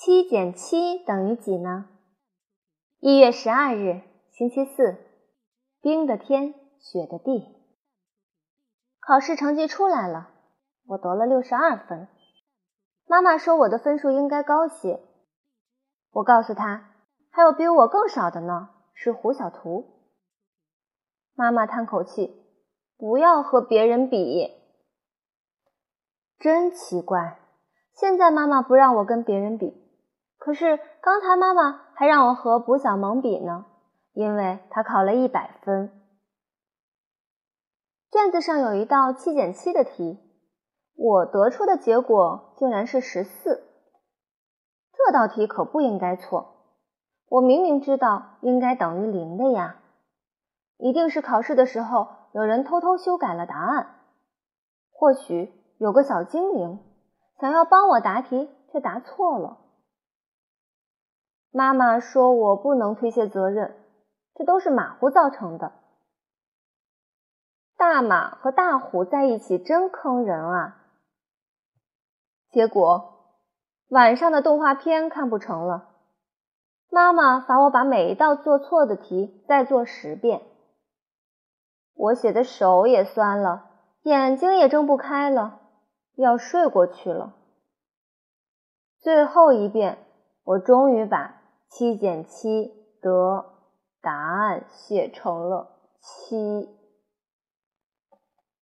七减七等于几呢？一月十二日，星期四，冰的天，雪的地。考试成绩出来了，我得了六十二分。妈妈说我的分数应该高些。我告诉她，还有比我更少的呢，是胡小图。妈妈叹口气，不要和别人比。真奇怪，现在妈妈不让我跟别人比。可是刚才妈妈还让我和卜小萌比呢，因为他考了一百分。卷子上有一道七减七的题，我得出的结果竟然是十四。这道题可不应该错，我明明知道应该等于零的呀。一定是考试的时候有人偷偷修改了答案，或许有个小精灵想要帮我答题，却答错了。妈妈说：“我不能推卸责任，这都是马虎造成的。大马和大虎在一起真坑人啊！”结果晚上的动画片看不成了，妈妈罚我把每一道做错的题再做十遍。我写的手也酸了，眼睛也睁不开了，要睡过去了。最后一遍，我终于把。七减七得答案写成了七。